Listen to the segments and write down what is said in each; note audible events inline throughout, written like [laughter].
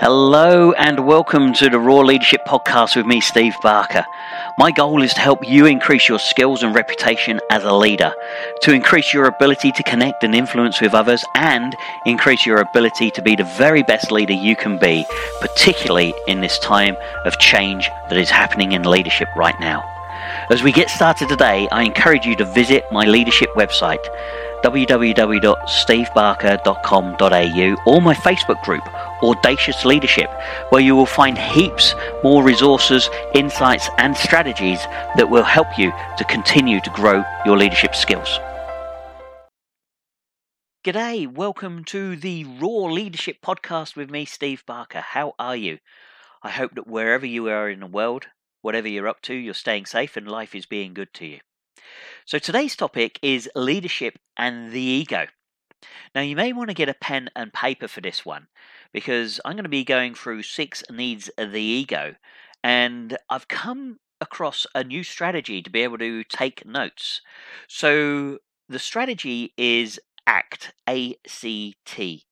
Hello and welcome to the Raw Leadership Podcast with me, Steve Barker. My goal is to help you increase your skills and reputation as a leader, to increase your ability to connect and influence with others, and increase your ability to be the very best leader you can be, particularly in this time of change that is happening in leadership right now. As we get started today, I encourage you to visit my leadership website www.stevebarker.com.au or my Facebook group, Audacious Leadership, where you will find heaps more resources, insights, and strategies that will help you to continue to grow your leadership skills. G'day, welcome to the Raw Leadership Podcast with me, Steve Barker. How are you? I hope that wherever you are in the world, whatever you're up to, you're staying safe and life is being good to you. So today's topic is leadership and the ego. Now, you may want to get a pen and paper for this one because I'm going to be going through six needs of the ego, and I've come across a new strategy to be able to take notes. So, the strategy is ACT, A C T.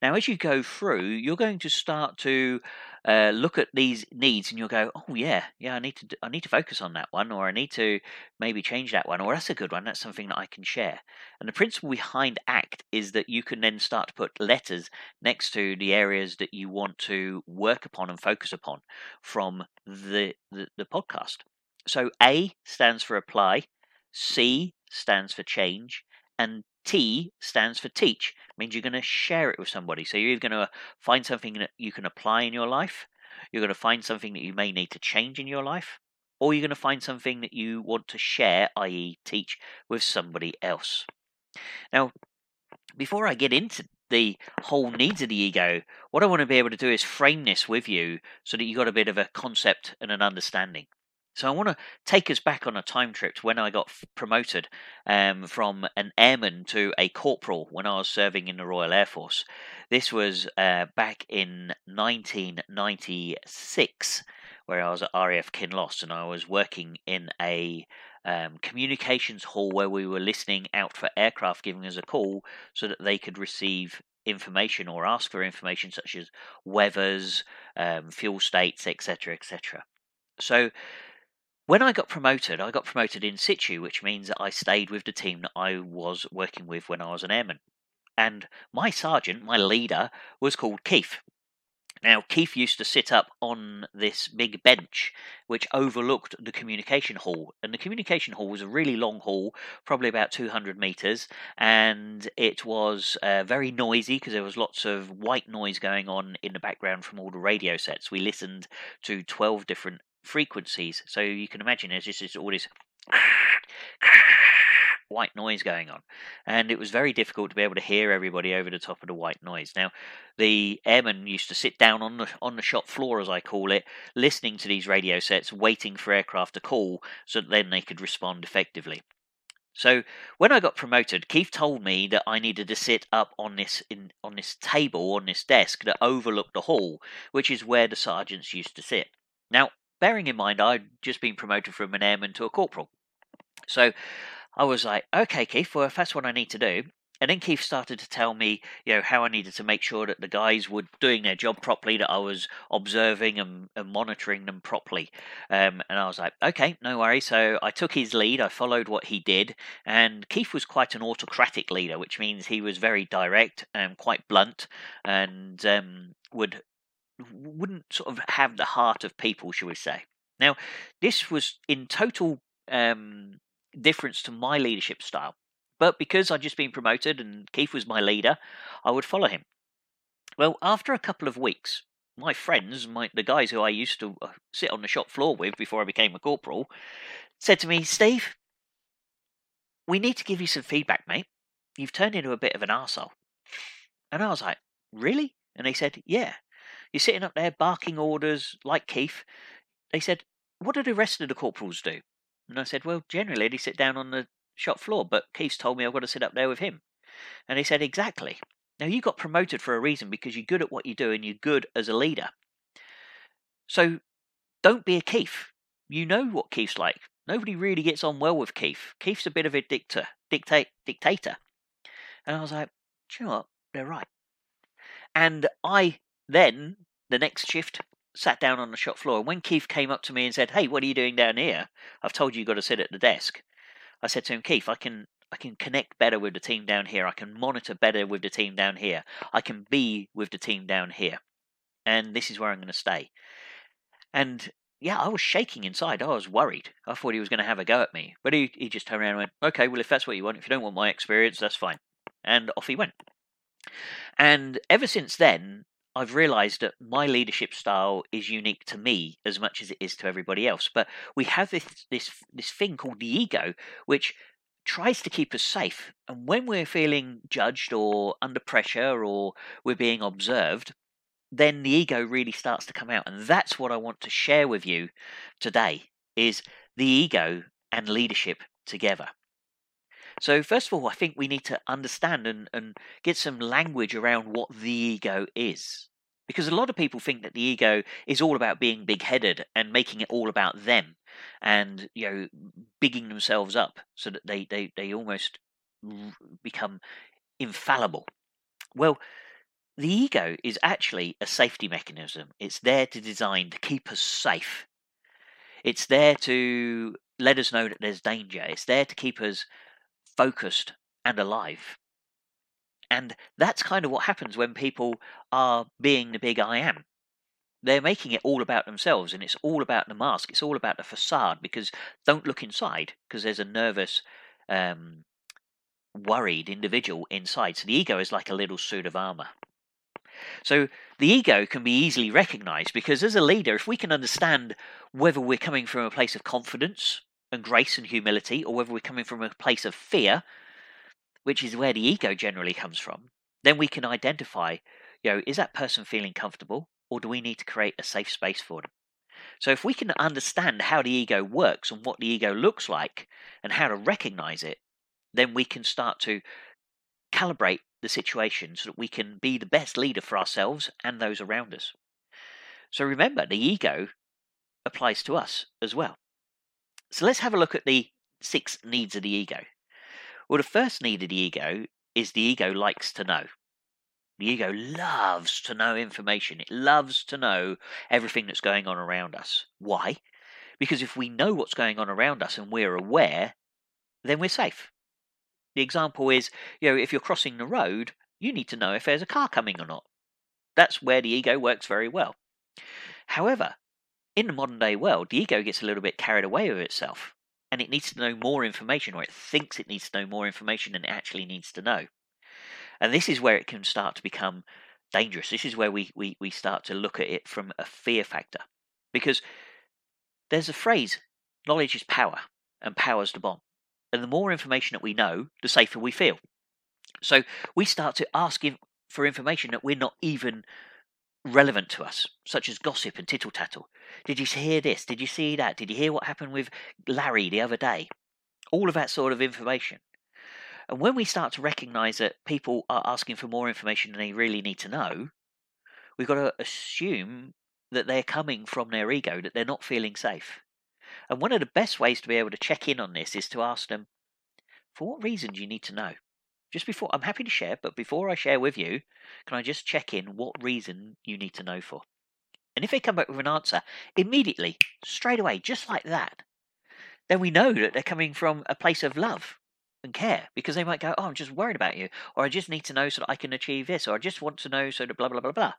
Now, as you go through, you're going to start to uh, look at these needs, and you'll go, "Oh yeah, yeah, I need to, I need to focus on that one, or I need to maybe change that one, or that's a good one. That's something that I can share." And the principle behind ACT is that you can then start to put letters next to the areas that you want to work upon and focus upon from the, the, the podcast. So A stands for apply, C stands for change, and T stands for teach. It means you're going to share it with somebody. So you're going to find something that you can apply in your life, you're going to find something that you may need to change in your life, or you're going to find something that you want to share, i.e., teach with somebody else. Now, before I get into the whole needs of the ego, what I want to be able to do is frame this with you so that you've got a bit of a concept and an understanding. So I want to take us back on a time trip to when I got promoted um, from an airman to a corporal when I was serving in the Royal Air Force. This was uh, back in 1996, where I was at RAF Kinloss, and I was working in a um, communications hall where we were listening out for aircraft giving us a call so that they could receive information or ask for information such as weathers, um, fuel states, etc., etc. So when I got promoted, I got promoted in situ, which means that I stayed with the team that I was working with when I was an airman. And my sergeant, my leader, was called Keith. Now, Keith used to sit up on this big bench which overlooked the communication hall. And the communication hall was a really long hall, probably about 200 metres, and it was uh, very noisy because there was lots of white noise going on in the background from all the radio sets. We listened to 12 different frequencies. So you can imagine there's just all this white noise going on. And it was very difficult to be able to hear everybody over the top of the white noise. Now, the airmen used to sit down on the on the shop floor, as I call it, listening to these radio sets, waiting for aircraft to call, so that then they could respond effectively. So when I got promoted, Keith told me that I needed to sit up on this in, on this table on this desk that overlooked the hall, which is where the sergeants used to sit. Now bearing in mind I'd just been promoted from an airman to a corporal. So I was like, okay, Keith, well, if that's what I need to do. And then Keith started to tell me, you know, how I needed to make sure that the guys were doing their job properly, that I was observing and, and monitoring them properly. Um, and I was like, okay, no worries. So I took his lead, I followed what he did. And Keith was quite an autocratic leader, which means he was very direct and quite blunt and um, would wouldn't sort of have the heart of people, shall we say. Now, this was in total um, difference to my leadership style. But because I'd just been promoted and Keith was my leader, I would follow him. Well, after a couple of weeks, my friends, my, the guys who I used to uh, sit on the shop floor with before I became a corporal, said to me, Steve, we need to give you some feedback, mate. You've turned into a bit of an arsehole. And I was like, really? And they said, yeah. You're sitting up there barking orders like Keith. They said, What do the rest of the corporals do? And I said, Well, generally they sit down on the shop floor, but Keith's told me I've got to sit up there with him. And he said, Exactly. Now you got promoted for a reason because you're good at what you do and you're good as a leader. So don't be a Keith. You know what Keith's like. Nobody really gets on well with Keith. Keith's a bit of a dictator, dictate, dictator. And I was like, you know what? They're right. And I then the next shift, sat down on the shop floor. And when Keith came up to me and said, "Hey, what are you doing down here? I've told you you've got to sit at the desk." I said to him, "Keith, I can I can connect better with the team down here. I can monitor better with the team down here. I can be with the team down here. And this is where I'm going to stay." And yeah, I was shaking inside. I was worried. I thought he was going to have a go at me. But he, he just turned around and went, okay, well, if that's what you want, if you don't want my experience, that's fine. And off he went. And ever since then, I've realized that my leadership style is unique to me as much as it is to everybody else. But we have this, this, this thing called the ego, which tries to keep us safe. And when we're feeling judged or under pressure or we're being observed, then the ego really starts to come out and that's what i want to share with you today is the ego and leadership together so first of all i think we need to understand and, and get some language around what the ego is because a lot of people think that the ego is all about being big-headed and making it all about them and you know bigging themselves up so that they they, they almost become infallible well the ego is actually a safety mechanism. It's there to design to keep us safe. It's there to let us know that there's danger. It's there to keep us focused and alive. And that's kind of what happens when people are being the big I am. They're making it all about themselves and it's all about the mask. It's all about the facade because don't look inside because there's a nervous, um, worried individual inside. So the ego is like a little suit of armor. So the ego can be easily recognized because as a leader, if we can understand whether we're coming from a place of confidence and grace and humility, or whether we're coming from a place of fear, which is where the ego generally comes from, then we can identify, you know, is that person feeling comfortable, or do we need to create a safe space for them? So if we can understand how the ego works and what the ego looks like and how to recognize it, then we can start to calibrate the situation so that we can be the best leader for ourselves and those around us. So remember, the ego applies to us as well. So let's have a look at the six needs of the ego. Well, the first need of the ego is the ego likes to know. The ego loves to know information. It loves to know everything that's going on around us. Why? Because if we know what's going on around us and we're aware, then we're safe. The example is, you know, if you're crossing the road, you need to know if there's a car coming or not. That's where the ego works very well. However, in the modern day world, the ego gets a little bit carried away with itself and it needs to know more information or it thinks it needs to know more information than it actually needs to know. And this is where it can start to become dangerous. This is where we, we, we start to look at it from a fear factor. Because there's a phrase knowledge is power, and power's the bomb. And the more information that we know, the safer we feel. So we start to ask for information that we're not even relevant to us, such as gossip and tittle tattle. Did you hear this? Did you see that? Did you hear what happened with Larry the other day? All of that sort of information. And when we start to recognize that people are asking for more information than they really need to know, we've got to assume that they're coming from their ego, that they're not feeling safe. And one of the best ways to be able to check in on this is to ask them, for what reason do you need to know? Just before, I'm happy to share, but before I share with you, can I just check in what reason you need to know for? And if they come back with an answer, immediately, straight away, just like that, then we know that they're coming from a place of love and care because they might go, Oh, I'm just worried about you, or I just need to know so that I can achieve this, or I just want to know so that blah, blah, blah, blah.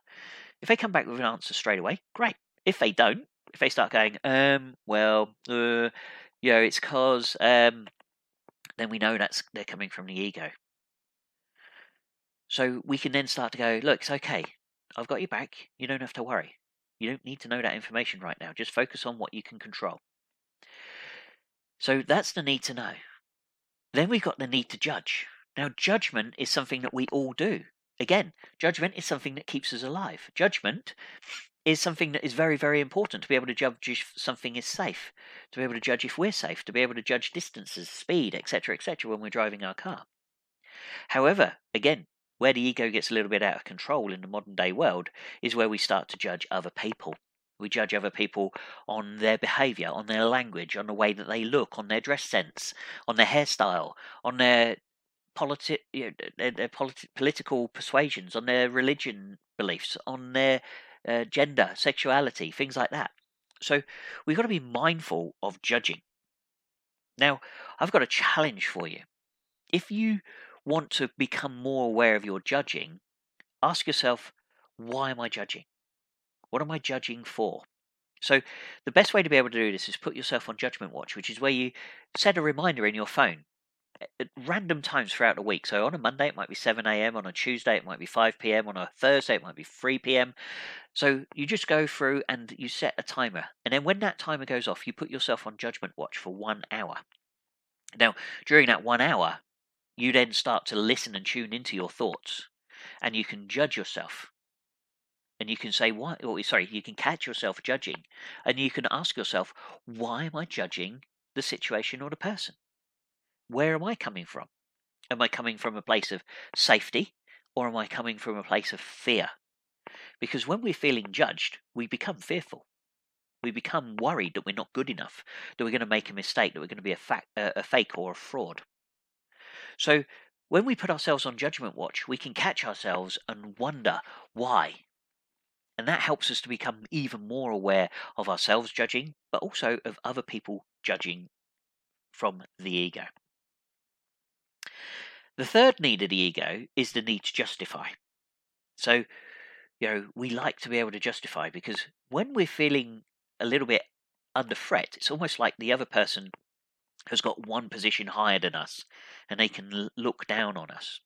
If they come back with an answer straight away, great. If they don't, if they start going, um, well, uh, you know, it's cause, um, then we know that's they're coming from the ego. So we can then start to go, look, it's okay. I've got you back. You don't have to worry. You don't need to know that information right now. Just focus on what you can control. So that's the need to know. Then we've got the need to judge. Now, judgment is something that we all do. Again, judgment is something that keeps us alive. Judgment is something that is very, very important to be able to judge if something is safe, to be able to judge if we're safe, to be able to judge distances, speed, etc., etc., when we're driving our car. However, again, where the ego gets a little bit out of control in the modern day world is where we start to judge other people. We judge other people on their behavior, on their language, on the way that they look, on their dress sense, on their hairstyle, on their politi- you know, their, their politi- political persuasions, on their religion beliefs, on their uh, gender, sexuality, things like that. So we've got to be mindful of judging. Now, I've got a challenge for you. If you want to become more aware of your judging, ask yourself, why am I judging? What am I judging for? So, the best way to be able to do this is put yourself on judgment watch, which is where you set a reminder in your phone at random times throughout the week. So, on a Monday, it might be 7 a.m., on a Tuesday, it might be 5 p.m., on a Thursday, it might be 3 p.m. So, you just go through and you set a timer. And then when that timer goes off, you put yourself on judgment watch for one hour. Now, during that one hour, you then start to listen and tune into your thoughts and you can judge yourself. And you can say why or sorry you can catch yourself judging and you can ask yourself why am i judging the situation or the person? Where am i coming from? Am i coming from a place of safety or am i coming from a place of fear? Because when we're feeling judged we become fearful. We become worried that we're not good enough that we're going to make a mistake that we're going to be a, fa- a fake or a fraud so when we put ourselves on judgment watch, we can catch ourselves and wonder why. And that helps us to become even more aware of ourselves judging, but also of other people judging from the ego. The third need of the ego is the need to justify. So, you know, we like to be able to justify because when we're feeling a little bit under threat, it's almost like the other person has got one position higher than us and they can look down on us.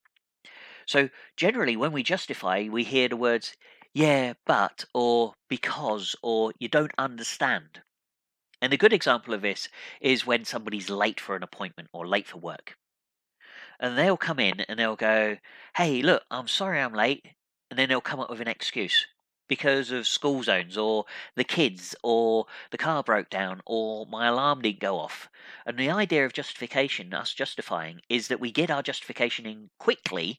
So, generally, when we justify, we hear the words, yeah, but, or because, or you don't understand. And a good example of this is when somebody's late for an appointment or late for work. And they'll come in and they'll go, hey, look, I'm sorry I'm late. And then they'll come up with an excuse because of school zones or the kids or the car broke down or my alarm didn't go off. And the idea of justification, us justifying, is that we get our justification in quickly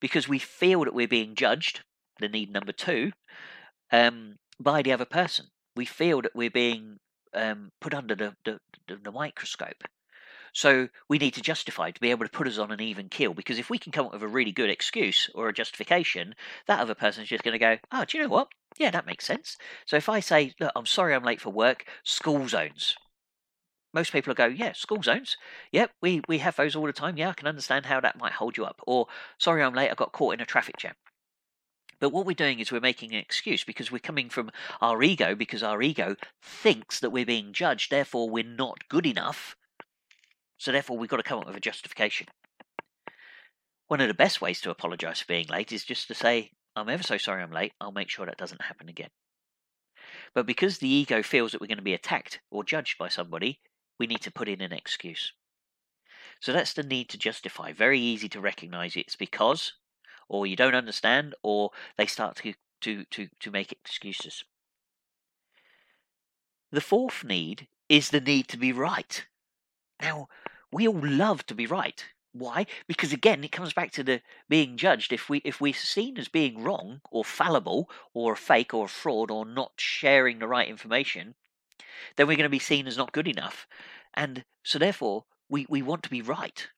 because we feel that we're being judged, the need number two, um, by the other person. We feel that we're being um, put under the, the, the, the microscope. So we need to justify to be able to put us on an even keel because if we can come up with a really good excuse or a justification, that other person's just going to go, oh, do you know what? Yeah, that makes sense. So if I say, look, I'm sorry I'm late for work, school zones. Most people will go, yeah, school zones. Yep, we, we have those all the time. Yeah, I can understand how that might hold you up. Or, sorry I'm late, I got caught in a traffic jam. But what we're doing is we're making an excuse because we're coming from our ego, because our ego thinks that we're being judged, therefore we're not good enough so therefore, we've got to come up with a justification. One of the best ways to apologise for being late is just to say, I'm ever so sorry I'm late, I'll make sure that doesn't happen again. But because the ego feels that we're going to be attacked or judged by somebody, we need to put in an excuse. So that's the need to justify. Very easy to recognize it's because, or you don't understand, or they start to, to, to, to make excuses. The fourth need is the need to be right. Now, we all love to be right. Why? Because again, it comes back to the being judged. If we if we're seen as being wrong or fallible or a fake or a fraud or not sharing the right information, then we're going to be seen as not good enough. And so therefore, we, we want to be right.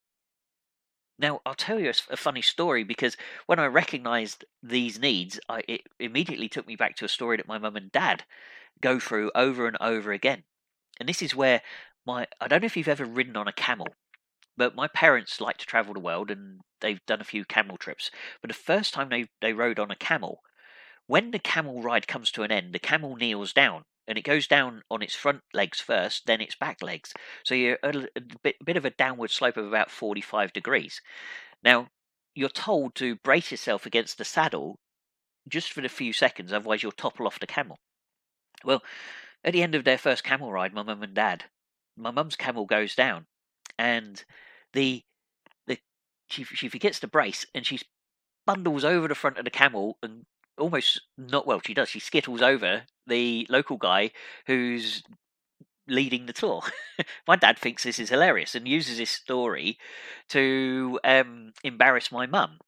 Now, I'll tell you a, a funny story because when I recognized these needs, I, it immediately took me back to a story that my mum and dad go through over and over again. And this is where my I don't know if you've ever ridden on a camel, but my parents like to travel the world and they've done a few camel trips. But the first time they they rode on a camel, when the camel ride comes to an end, the camel kneels down and it goes down on its front legs first, then its back legs. So you're a, a bit, bit of a downward slope of about 45 degrees. Now, you're told to brace yourself against the saddle just for a few seconds, otherwise you'll topple off the camel. Well, at the end of their first camel ride, my mum and dad my mum's camel goes down, and the the she she forgets to brace, and she bundles over the front of the camel and almost not well she does she skittles over the local guy who's leading the tour. [laughs] my dad thinks this is hilarious and uses this story to um, embarrass my mum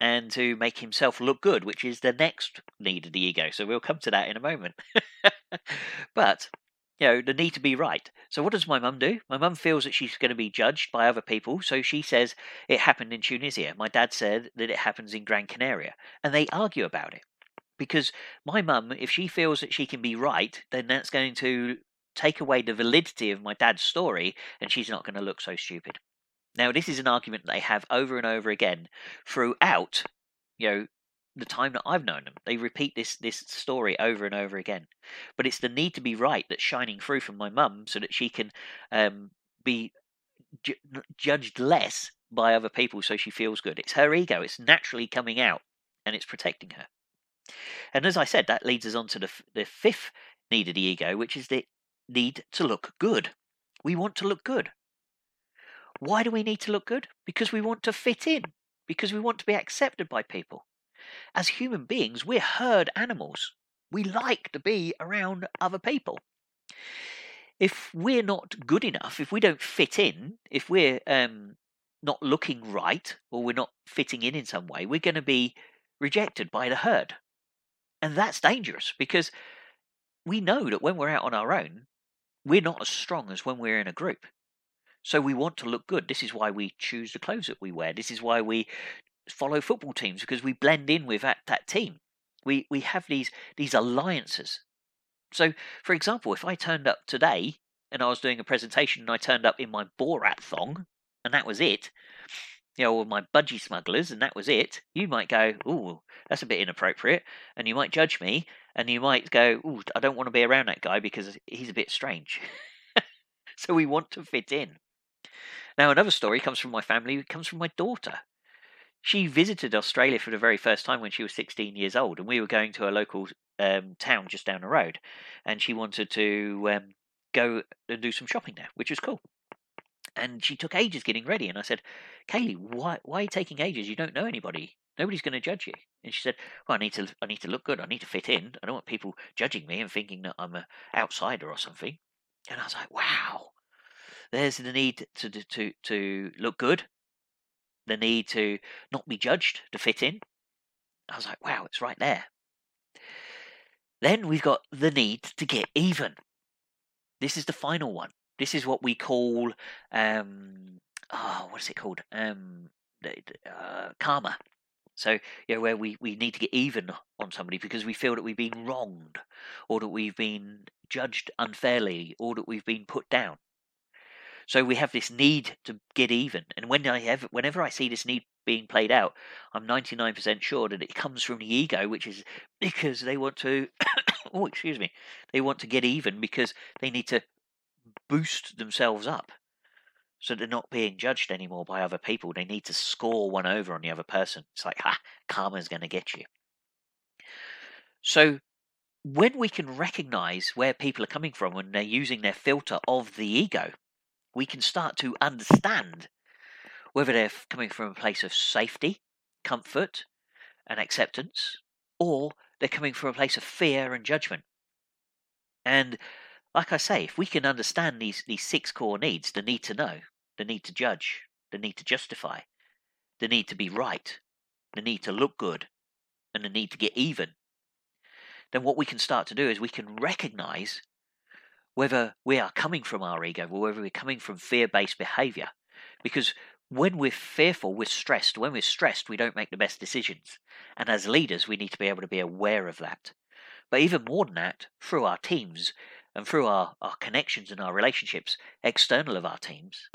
and to make himself look good, which is the next need of the ego. So we'll come to that in a moment. [laughs] but you know, the need to be right. So what does my mum do? My mum feels that she's going to be judged by other people, so she says it happened in Tunisia. My dad said that it happens in Gran Canaria, and they argue about it. Because my mum, if she feels that she can be right, then that's going to take away the validity of my dad's story, and she's not going to look so stupid. Now, this is an argument they have over and over again throughout, you know, the time that I've known them. They repeat this this story over and over again. But it's the need to be right that's shining through from my mum, so that she can um, be ju- judged less by other people, so she feels good. It's her ego. It's naturally coming out, and it's protecting her. And as I said, that leads us on to the the fifth need of the ego, which is the need to look good. We want to look good. Why do we need to look good? Because we want to fit in, because we want to be accepted by people. As human beings, we're herd animals. We like to be around other people. If we're not good enough, if we don't fit in, if we're um, not looking right, or we're not fitting in in some way, we're going to be rejected by the herd. And that's dangerous because we know that when we're out on our own, we're not as strong as when we're in a group. So we want to look good. This is why we choose the clothes that we wear. This is why we follow football teams because we blend in with that, that team. We we have these these alliances. So, for example, if I turned up today and I was doing a presentation and I turned up in my Borat thong and that was it, you know, with my budgie smugglers and that was it, you might go, "Ooh, that's a bit inappropriate," and you might judge me, and you might go, "Ooh, I don't want to be around that guy because he's a bit strange." [laughs] so we want to fit in. Now, another story comes from my family, it comes from my daughter. She visited Australia for the very first time when she was 16 years old, and we were going to a local um, town just down the road, and she wanted to um, go and do some shopping there, which was cool. And she took ages getting ready, and I said, "Kaylee, why why are you taking ages? You don't know anybody. Nobody's going to judge you." And she said, "Well, I need to I need to look good. I need to fit in. I don't want people judging me and thinking that I'm an outsider or something." And I was like, "Wow." There's the need to to to look good, the need to not be judged, to fit in. I was like, wow, it's right there. Then we've got the need to get even. This is the final one. This is what we call, um, oh, what is it called? Um, uh, karma. So, you know, where we, we need to get even on somebody because we feel that we've been wronged, or that we've been judged unfairly, or that we've been put down. So we have this need to get even, and when I have, whenever I see this need being played out, I'm 99% sure that it comes from the ego, which is because they want to, [coughs] oh, excuse me, they want to get even because they need to boost themselves up. So they're not being judged anymore by other people. They need to score one over on the other person. It's like, ha, karma's going to get you. So when we can recognize where people are coming from when they're using their filter of the ego, we can start to understand whether they're coming from a place of safety, comfort, and acceptance, or they're coming from a place of fear and judgment. And like I say, if we can understand these, these six core needs the need to know, the need to judge, the need to justify, the need to be right, the need to look good, and the need to get even, then what we can start to do is we can recognize whether we are coming from our ego or whether we're coming from fear based behavior. Because when we're fearful, we're stressed. When we're stressed, we don't make the best decisions. And as leaders, we need to be able to be aware of that. But even more than that, through our teams and through our, our connections and our relationships external of our teams,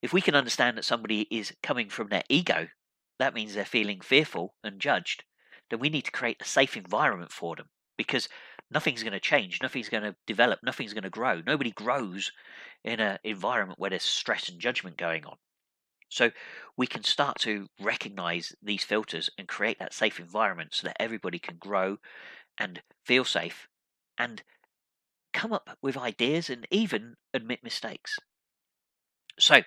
if we can understand that somebody is coming from their ego, that means they're feeling fearful and judged, then we need to create a safe environment for them. Because nothing's going to change, nothing's going to develop, nothing's going to grow. Nobody grows in an environment where there's stress and judgment going on. So we can start to recognize these filters and create that safe environment so that everybody can grow and feel safe and come up with ideas and even admit mistakes. So,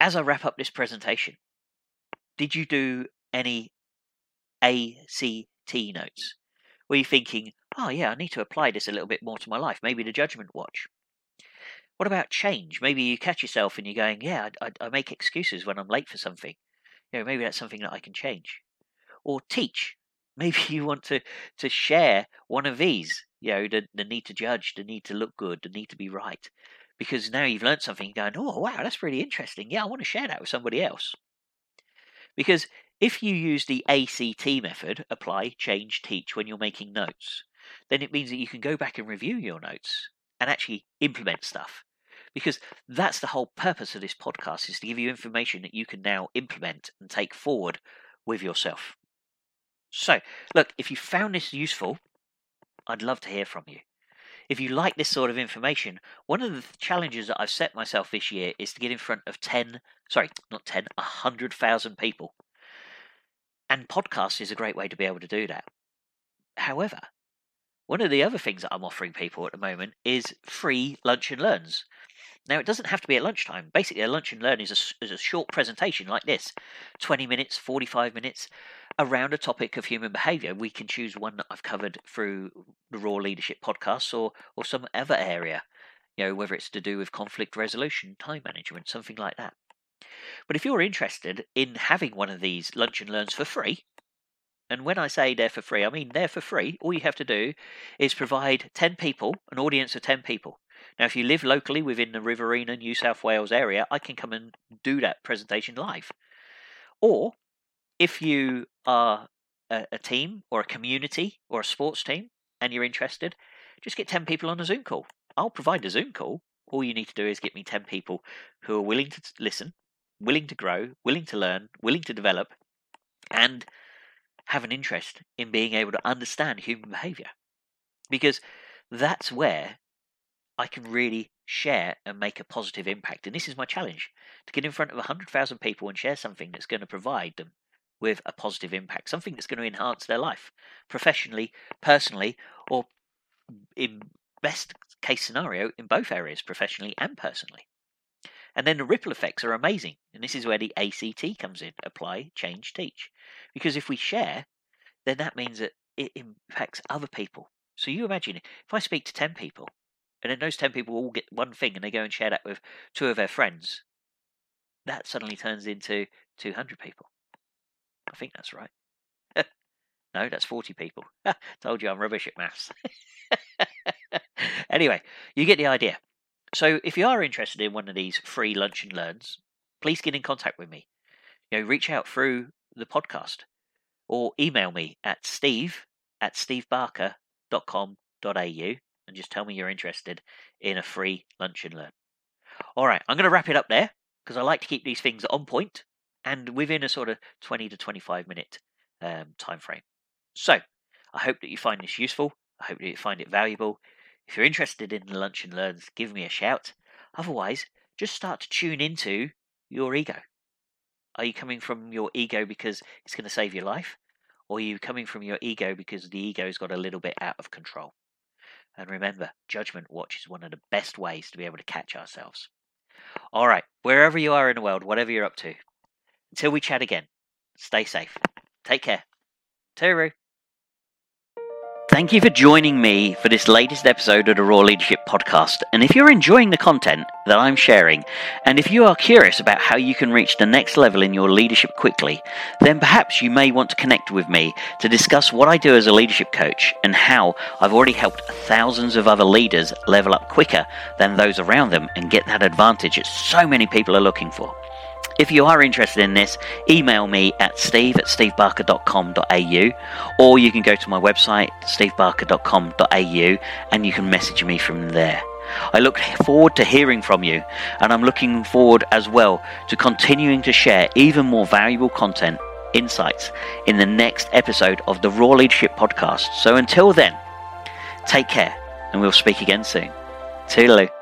as I wrap up this presentation, did you do any ACT notes? Were you thinking, oh, yeah, I need to apply this a little bit more to my life? Maybe the judgment watch. What about change? Maybe you catch yourself and you're going, yeah, I, I, make excuses when I'm late for something. You know, maybe that's something that I can change. Or teach. [laughs] Maybe you want to, to share one of these, you know, the, the need to judge, the need to look good, the need to be right. Because now you've learned something, going, oh, wow, that's really interesting. Yeah, I want to share that with somebody else. Because If you use the ACT method, apply, change, teach, when you're making notes, then it means that you can go back and review your notes and actually implement stuff. Because that's the whole purpose of this podcast is to give you information that you can now implement and take forward with yourself. So, look, if you found this useful, I'd love to hear from you. If you like this sort of information, one of the challenges that I've set myself this year is to get in front of 10, sorry, not 10, 100,000 people. And podcast is a great way to be able to do that. However, one of the other things that I'm offering people at the moment is free lunch and learns. Now, it doesn't have to be at lunchtime. Basically, a lunch and learn is a, is a short presentation like this 20 minutes, 45 minutes around a topic of human behavior. We can choose one that I've covered through the Raw Leadership podcast or, or some other area, you know, whether it's to do with conflict resolution, time management, something like that. But if you're interested in having one of these lunch and learns for free, and when I say they're for free, I mean they're for free. All you have to do is provide 10 people, an audience of 10 people. Now, if you live locally within the Riverina, New South Wales area, I can come and do that presentation live. Or if you are a, a team or a community or a sports team and you're interested, just get 10 people on a Zoom call. I'll provide a Zoom call. All you need to do is get me 10 people who are willing to listen, willing to grow, willing to learn, willing to develop, and have an interest in being able to understand human behavior. Because that's where I can really share and make a positive impact. And this is my challenge to get in front of 100,000 people and share something that's going to provide them with a positive impact, something that's going to enhance their life professionally, personally, or in best case scenario, in both areas, professionally and personally. And then the ripple effects are amazing. And this is where the ACT comes in apply, change, teach. Because if we share, then that means that it impacts other people. So you imagine if I speak to 10 people, and then those 10 people all get one thing and they go and share that with two of their friends, that suddenly turns into 200 people. I think that's right. [laughs] no, that's 40 people. [laughs] Told you I'm rubbish at maths. [laughs] anyway, you get the idea. So if you are interested in one of these free lunch and learns, please get in contact with me. You know, reach out through the podcast or email me at steve at stevebarker.com.au and just tell me you're interested in a free lunch and learn. All right, I'm going to wrap it up there because I like to keep these things on point and within a sort of 20 to 25 minute um, time frame. So I hope that you find this useful. I hope that you find it valuable. If you're interested in the lunch and learns, give me a shout. Otherwise, just start to tune into your ego. Are you coming from your ego because it's going to save your life? Or are you coming from your ego because the ego's got a little bit out of control? And remember, Judgment Watch is one of the best ways to be able to catch ourselves. All right, wherever you are in the world, whatever you're up to, until we chat again, stay safe. Take care. Toodaloo. Thank you for joining me for this latest episode of the Raw Leadership Podcast. And if you're enjoying the content that I'm sharing, and if you are curious about how you can reach the next level in your leadership quickly, then perhaps you may want to connect with me to discuss what I do as a leadership coach and how I've already helped thousands of other leaders level up quicker than those around them and get that advantage that so many people are looking for. If you are interested in this, email me at steve at stevebarker.com.au or you can go to my website, stevebarker.com.au, and you can message me from there. I look forward to hearing from you, and I'm looking forward as well to continuing to share even more valuable content, insights in the next episode of the Raw Leadership Podcast. So until then, take care, and we'll speak again soon. Toodaloo.